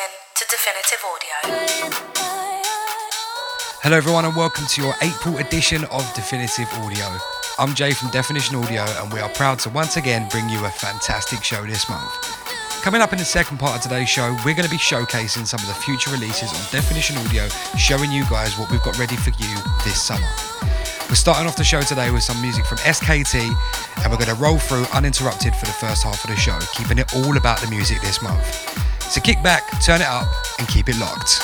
listening to Definitive Audio. Hello, everyone, and welcome to your April edition of Definitive Audio. I'm Jay from Definition Audio, and we are proud to once again bring you a fantastic show this month. Coming up in the second part of today's show, we're going to be showcasing some of the future releases on Definition Audio, showing you guys what we've got ready for you this summer. We're starting off the show today with some music from SKT, and we're going to roll through uninterrupted for the first half of the show, keeping it all about the music this month. So kick back, turn it up, and keep it locked.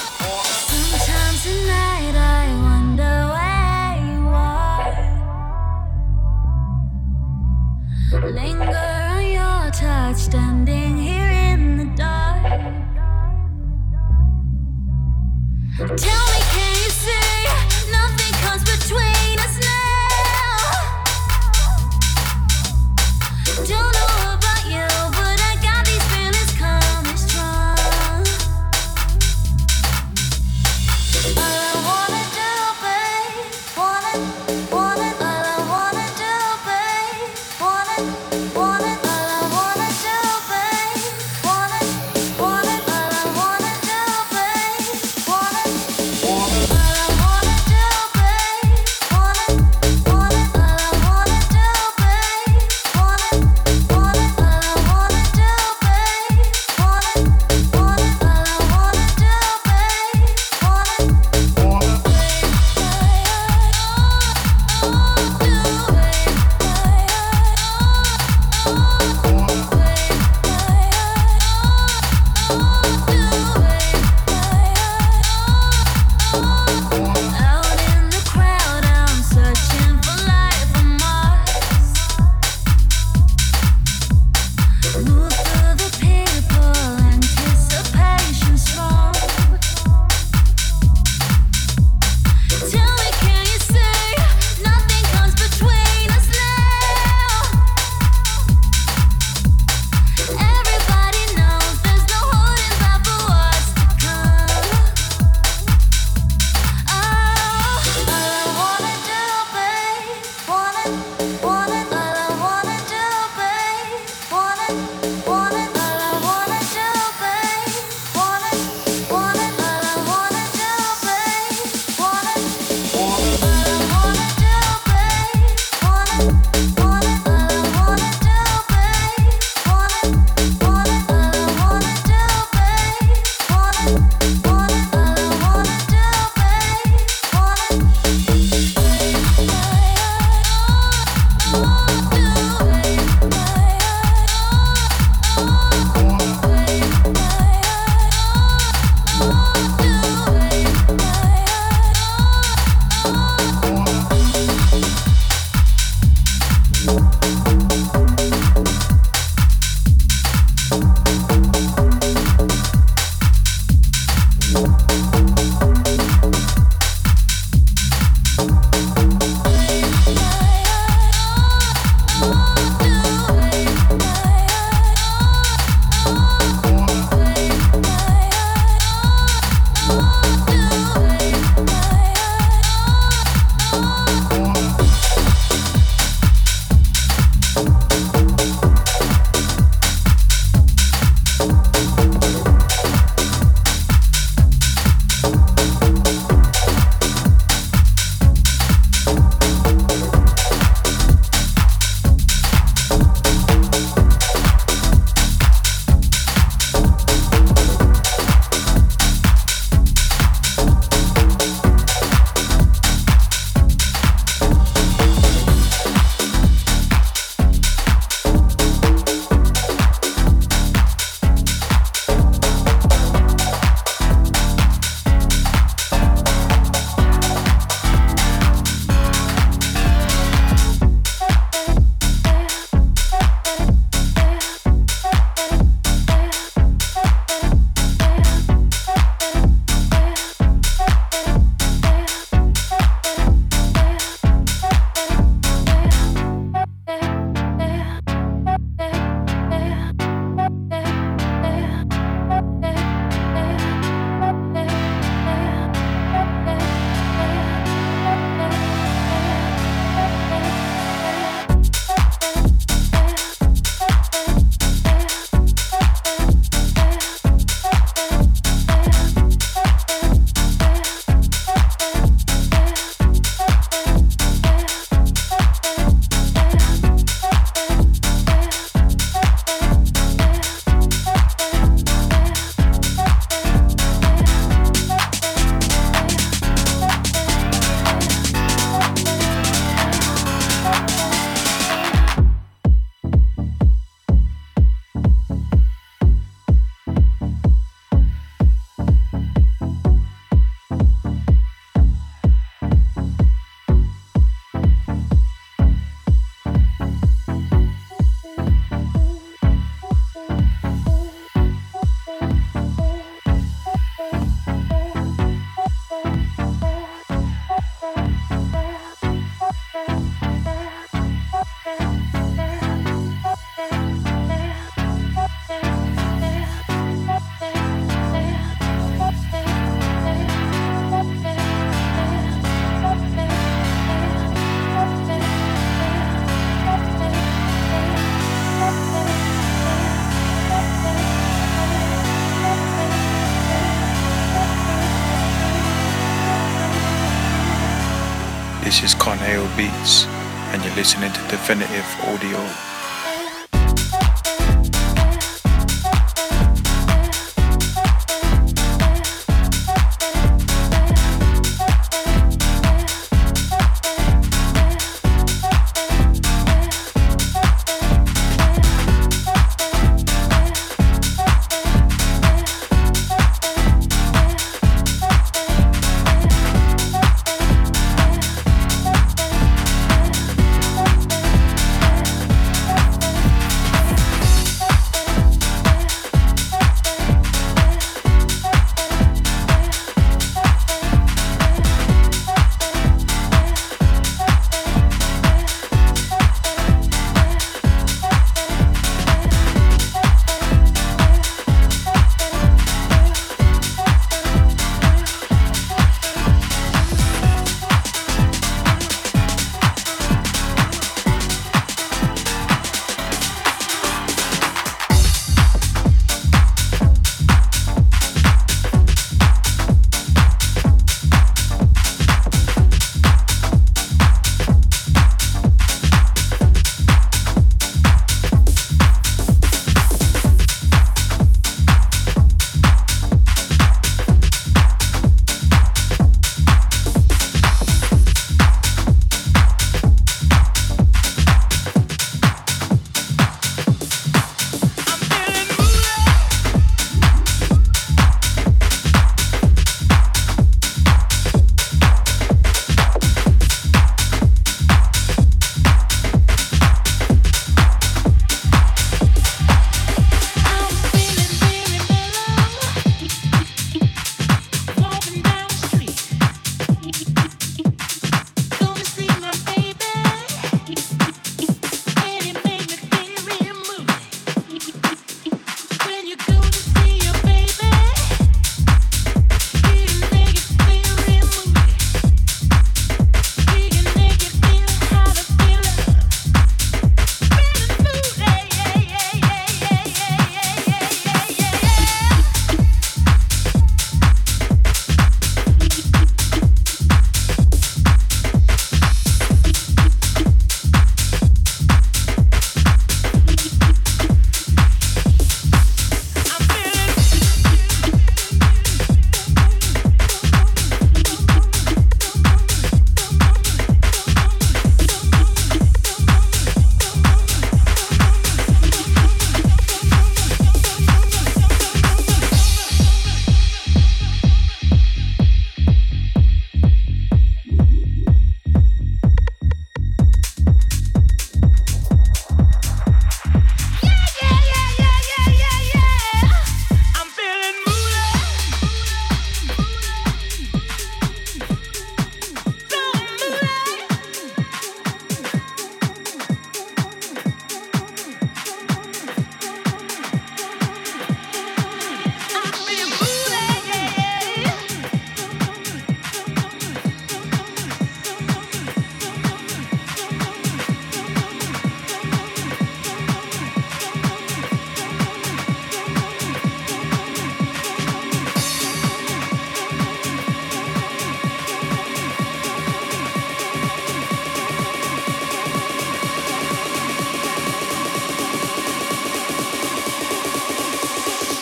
This is Corneo Beats, and you're listening to Definitive Audio.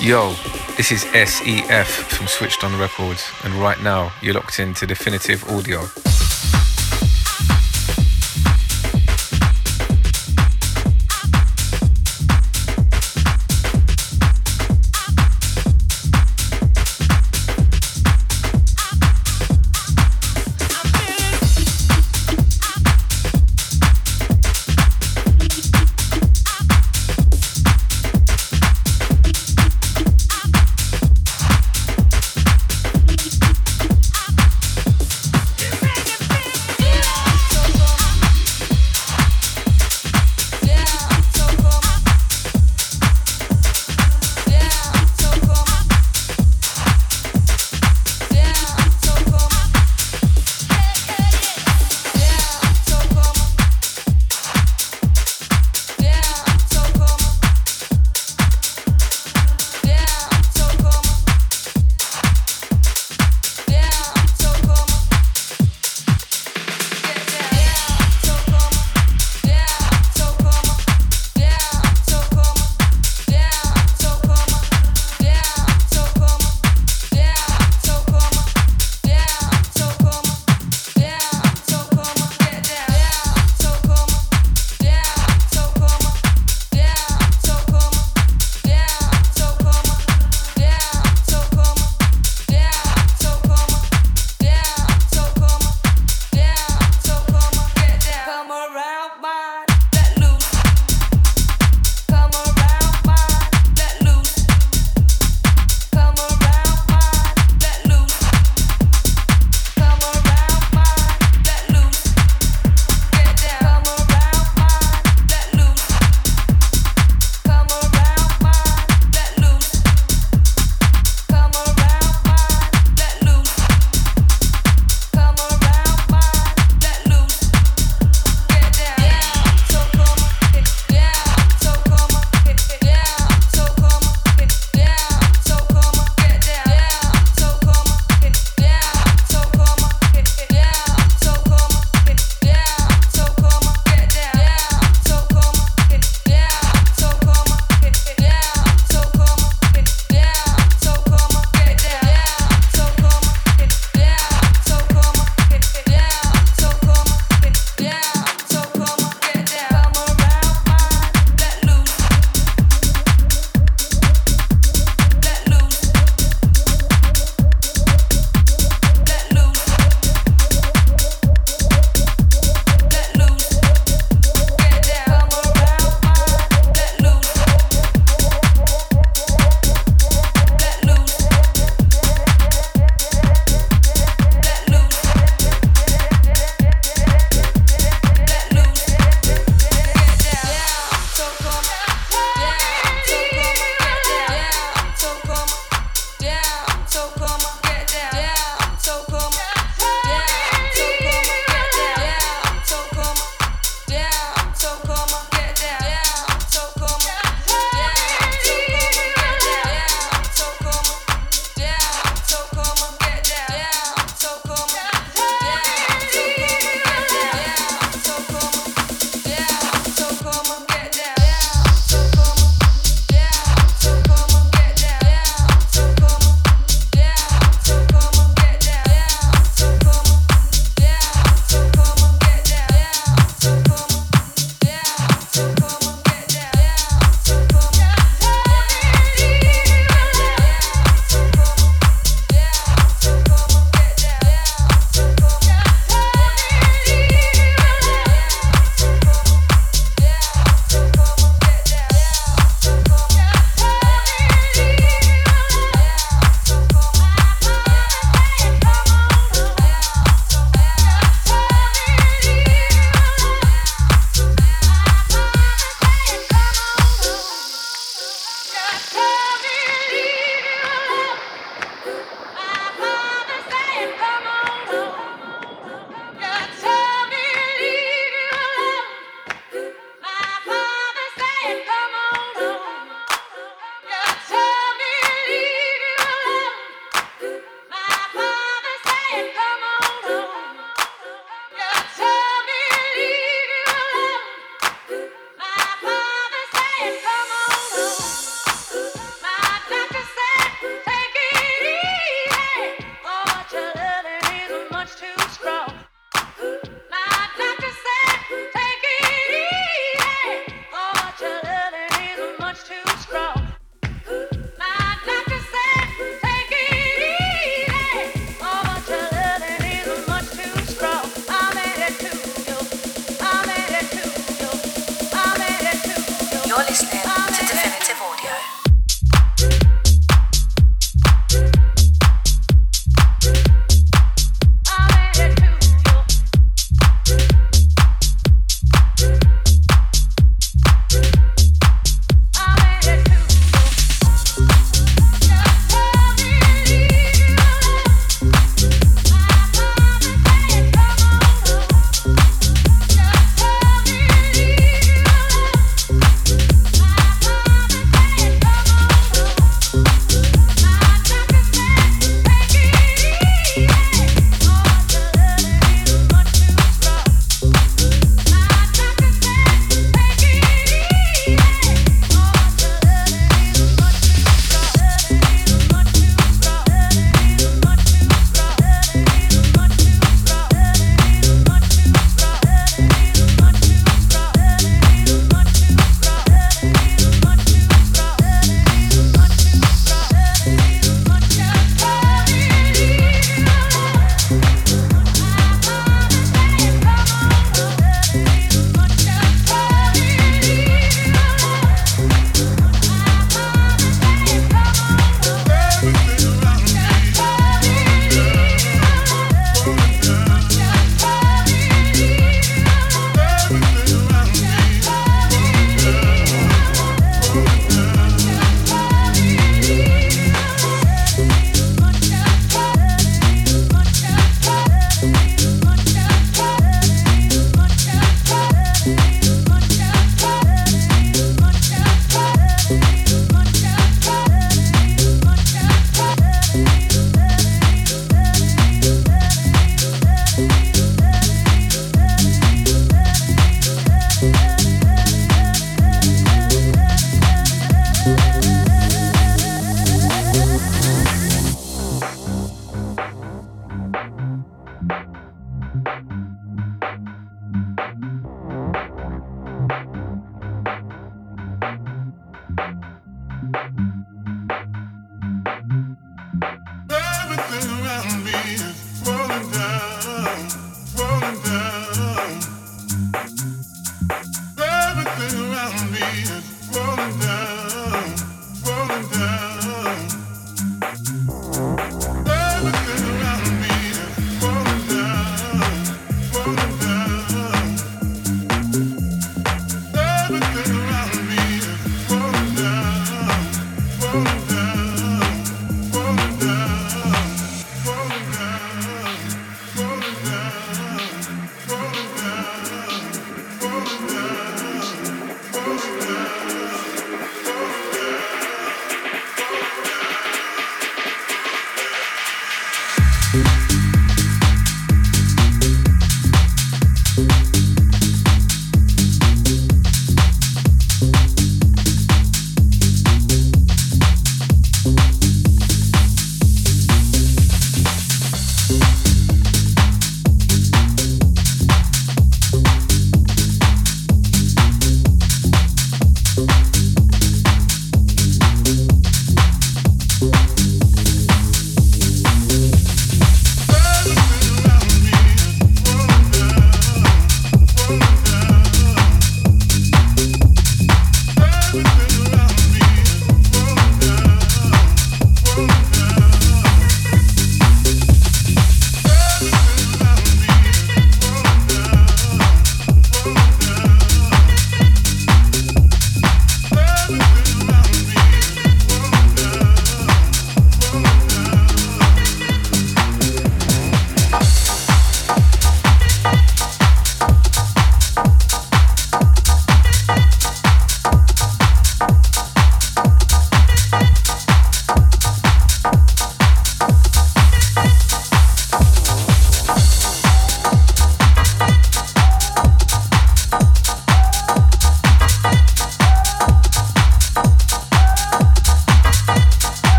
Yo, this is SEF from Switched On Records, and right now you're locked into Definitive Audio.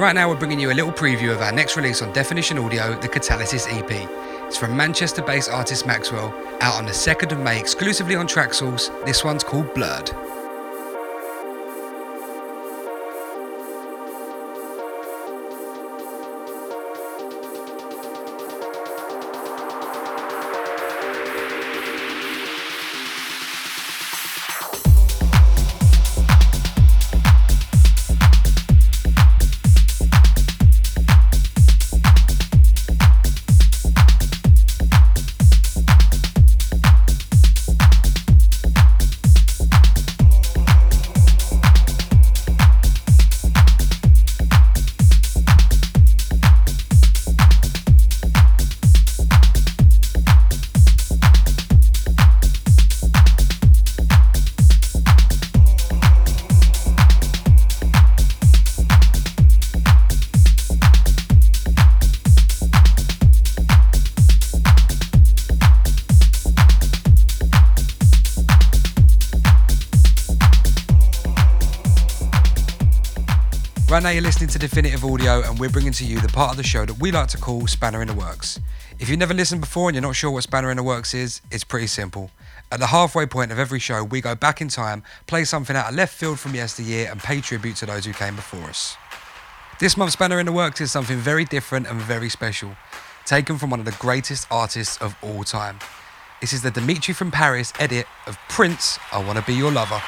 Right now, we're bringing you a little preview of our next release on Definition Audio, the Catalysis EP. It's from Manchester based artist Maxwell, out on the 2nd of May exclusively on Traxsource. This one's called Blurred. Right now, you're listening to Definitive Audio, and we're bringing to you the part of the show that we like to call Spanner in the Works. If you've never listened before and you're not sure what Spanner in the Works is, it's pretty simple. At the halfway point of every show, we go back in time, play something out of left field from yesteryear, and pay tribute to those who came before us. This month's Spanner in the Works is something very different and very special, taken from one of the greatest artists of all time. This is the Dimitri from Paris edit of Prince, I Wanna Be Your Lover.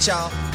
瞧。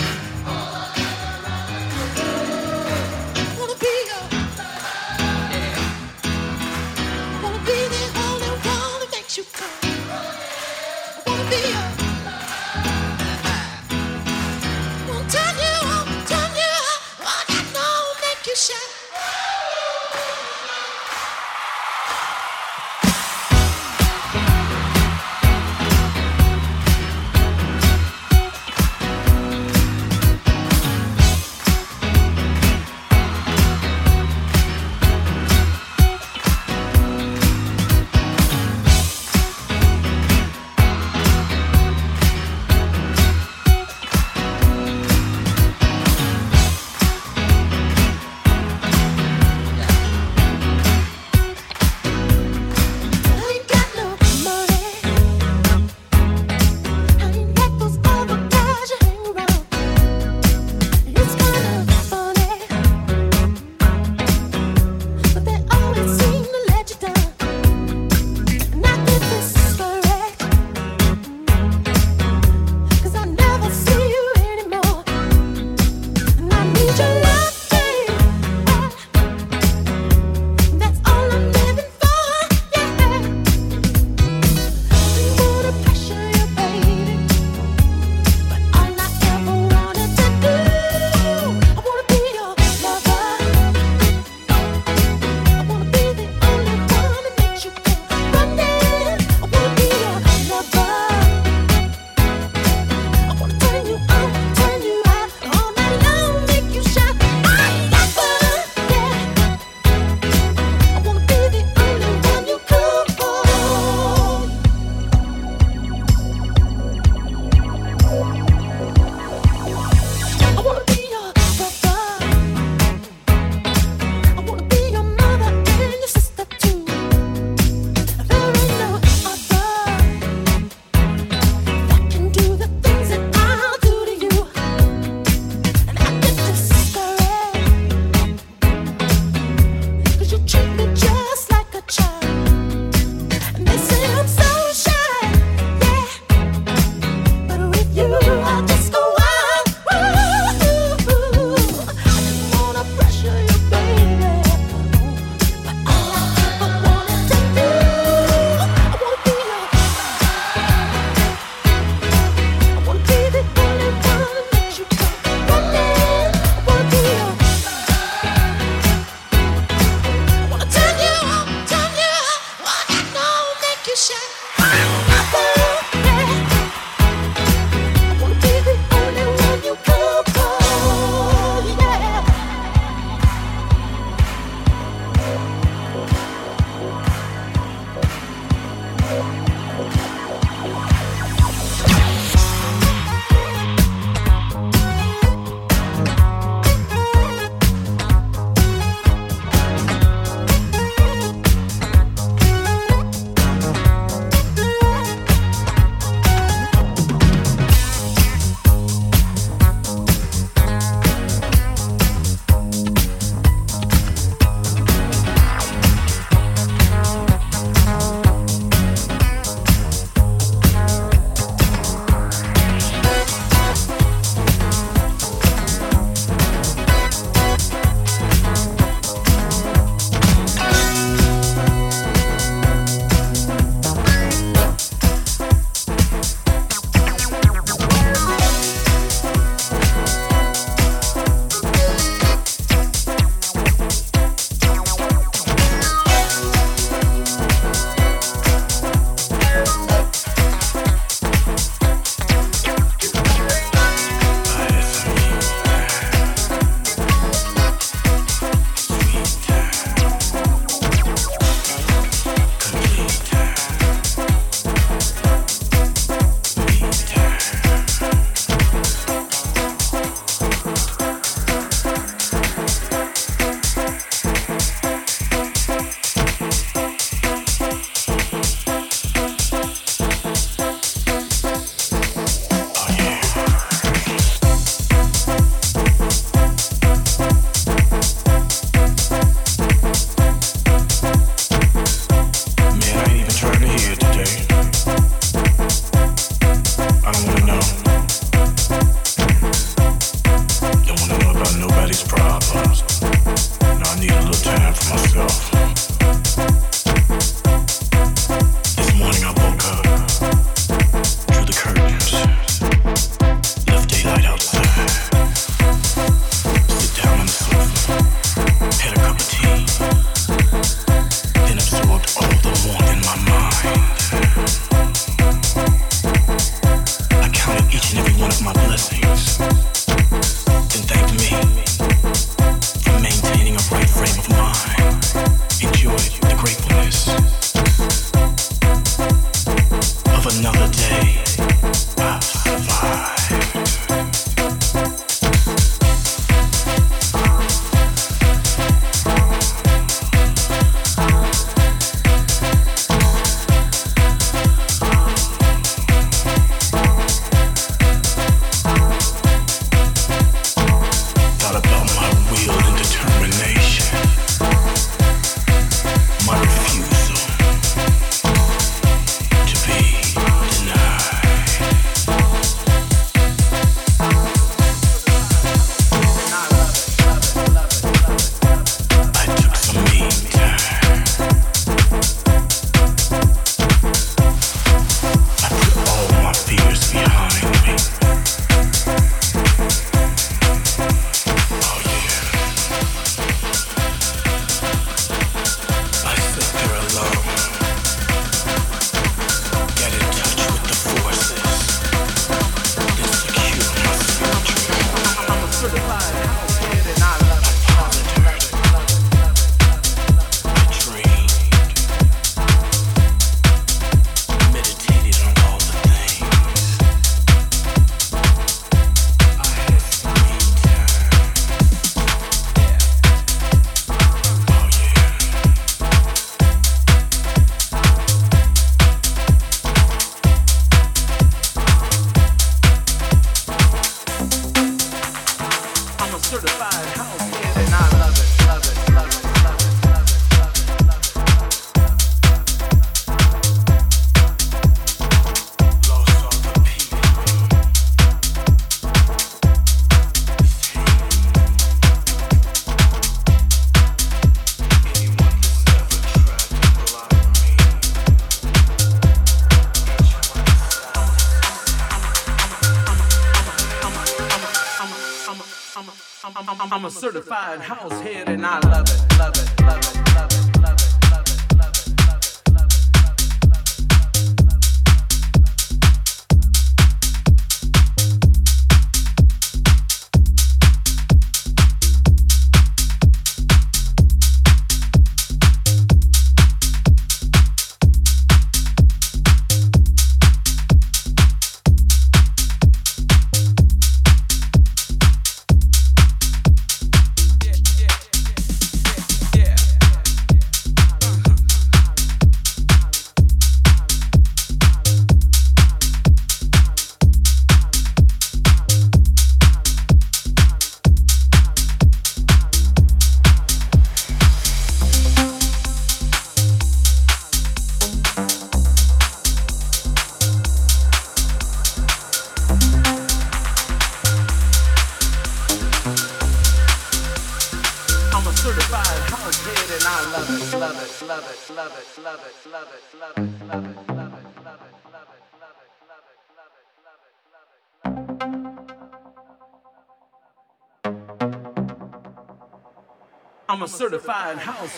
I'm, a certified house head and I love it, love it, love it,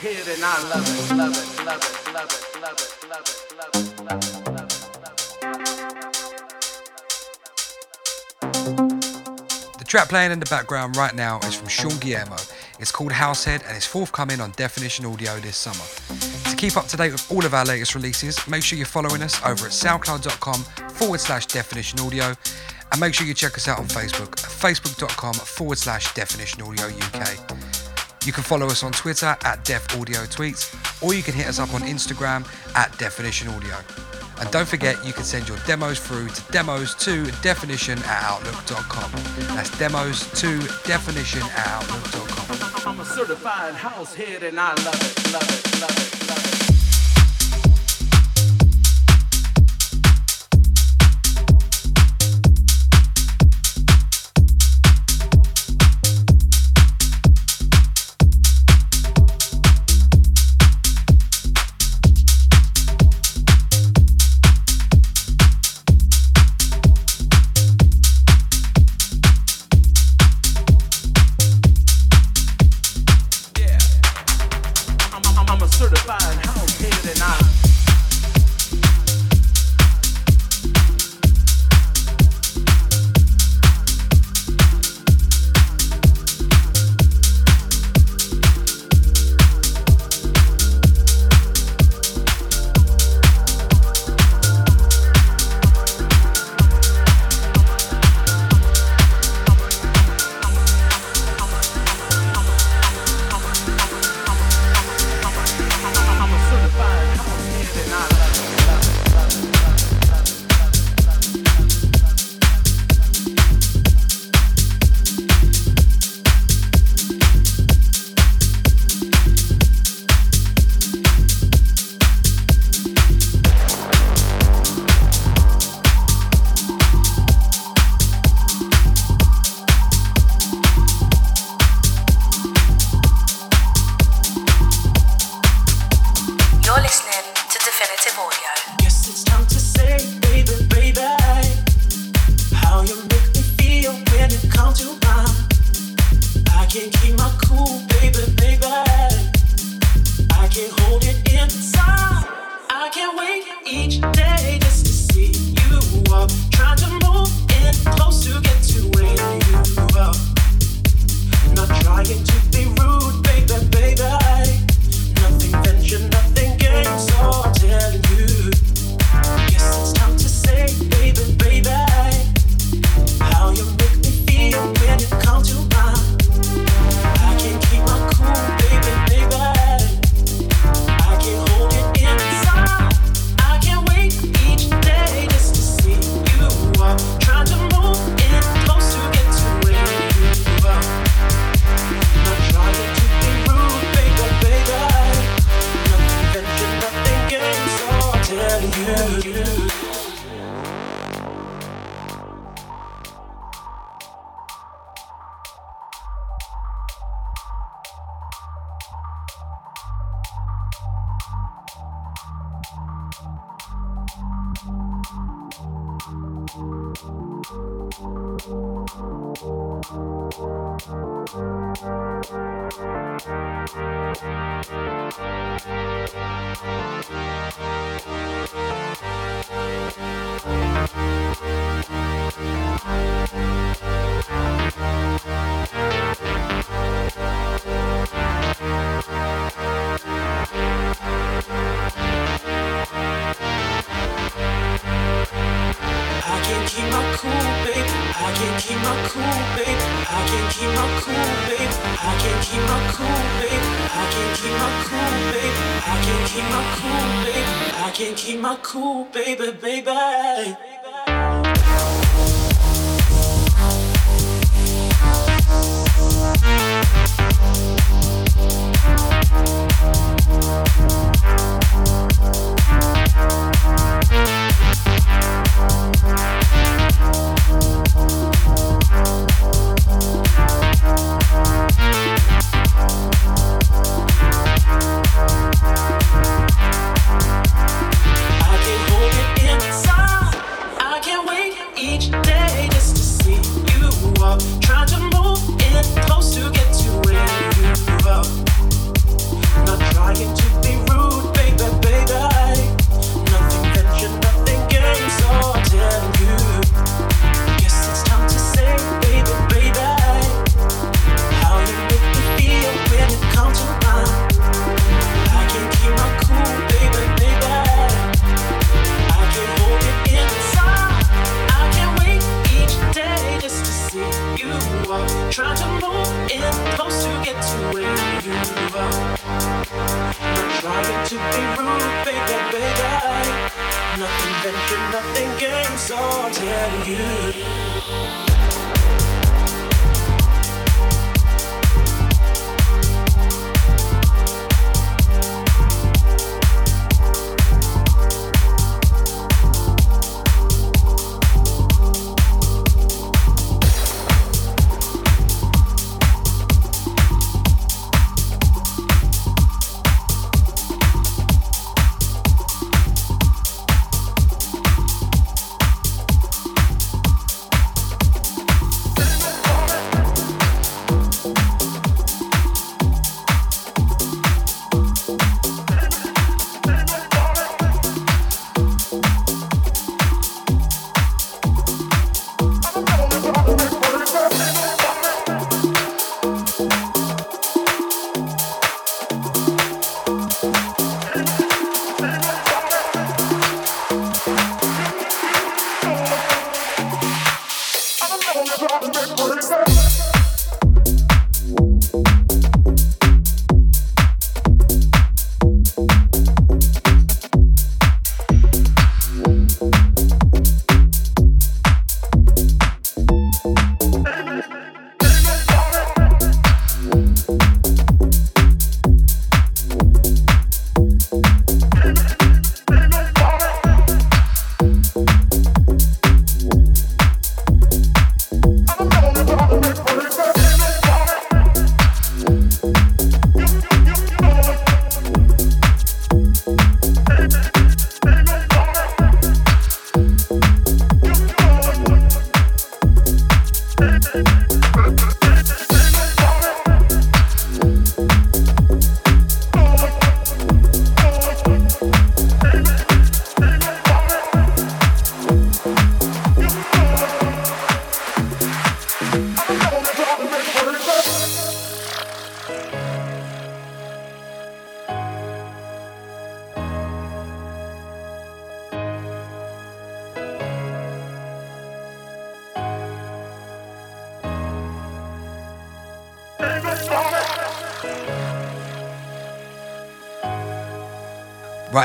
house and I love it, love it, love it, love it, love it, love it, love it, love it, love it. The track playing in the background right now is from Sean Guillermo. It's called Househead and it's forthcoming on Definition Audio this summer. To keep up to date with all of our latest releases, make sure you're following us over at soundcloud.com forward slash definition audio and make sure you check us out on Facebook at facebook.com forward slash definition audio UK. You can follow us on Twitter at Def Audio Tweets, or you can hit us up on Instagram at Definition Audio. And don't forget, you can send your demos through to demos to definition at outlook.com. That's demos to definition at outlook.com. I'm a certified house head and I love it, love it, love it, love it.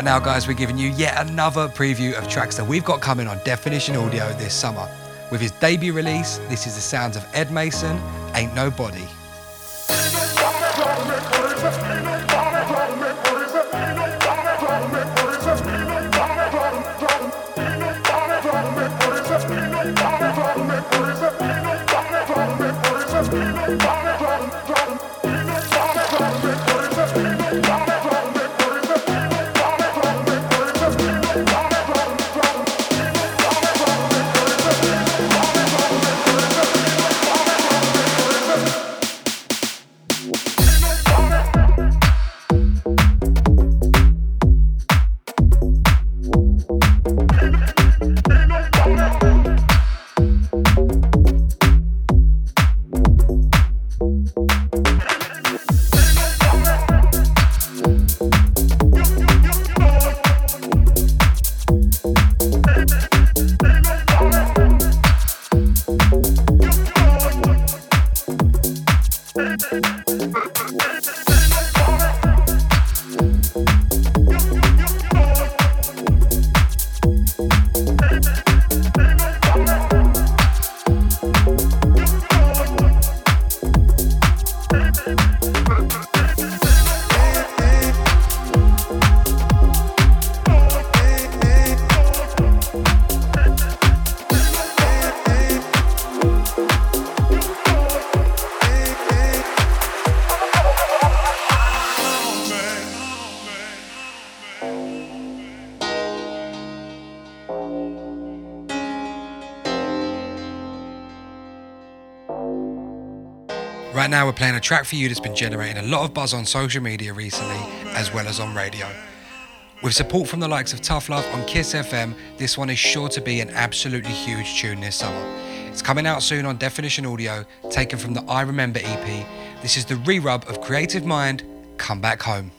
Right now, guys, we're giving you yet another preview of tracks that we've got coming on Definition Audio this summer. With his debut release, this is the sounds of Ed Mason, Ain't Nobody. Now, we're playing a track for you that's been generating a lot of buzz on social media recently, as well as on radio. With support from the likes of Tough Love on Kiss FM, this one is sure to be an absolutely huge tune this summer. It's coming out soon on Definition Audio, taken from the I Remember EP. This is the re rub of Creative Mind, Come Back Home.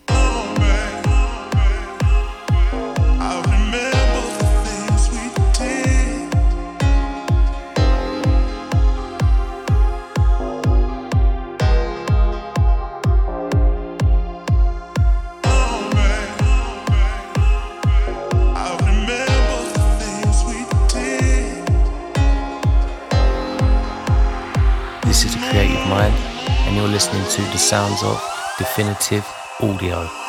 This is a creative mind, and you're listening to the sounds of Definition Audio.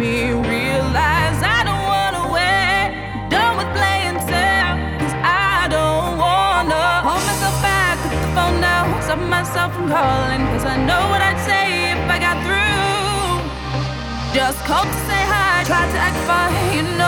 me realize I don't wanna wait. Done with playing tag, cause I don't wanna hold myself back. Put the phone down, stop myself from calling. Cause I know what I'd say if I got through. Just called to say hi, tried to act fine.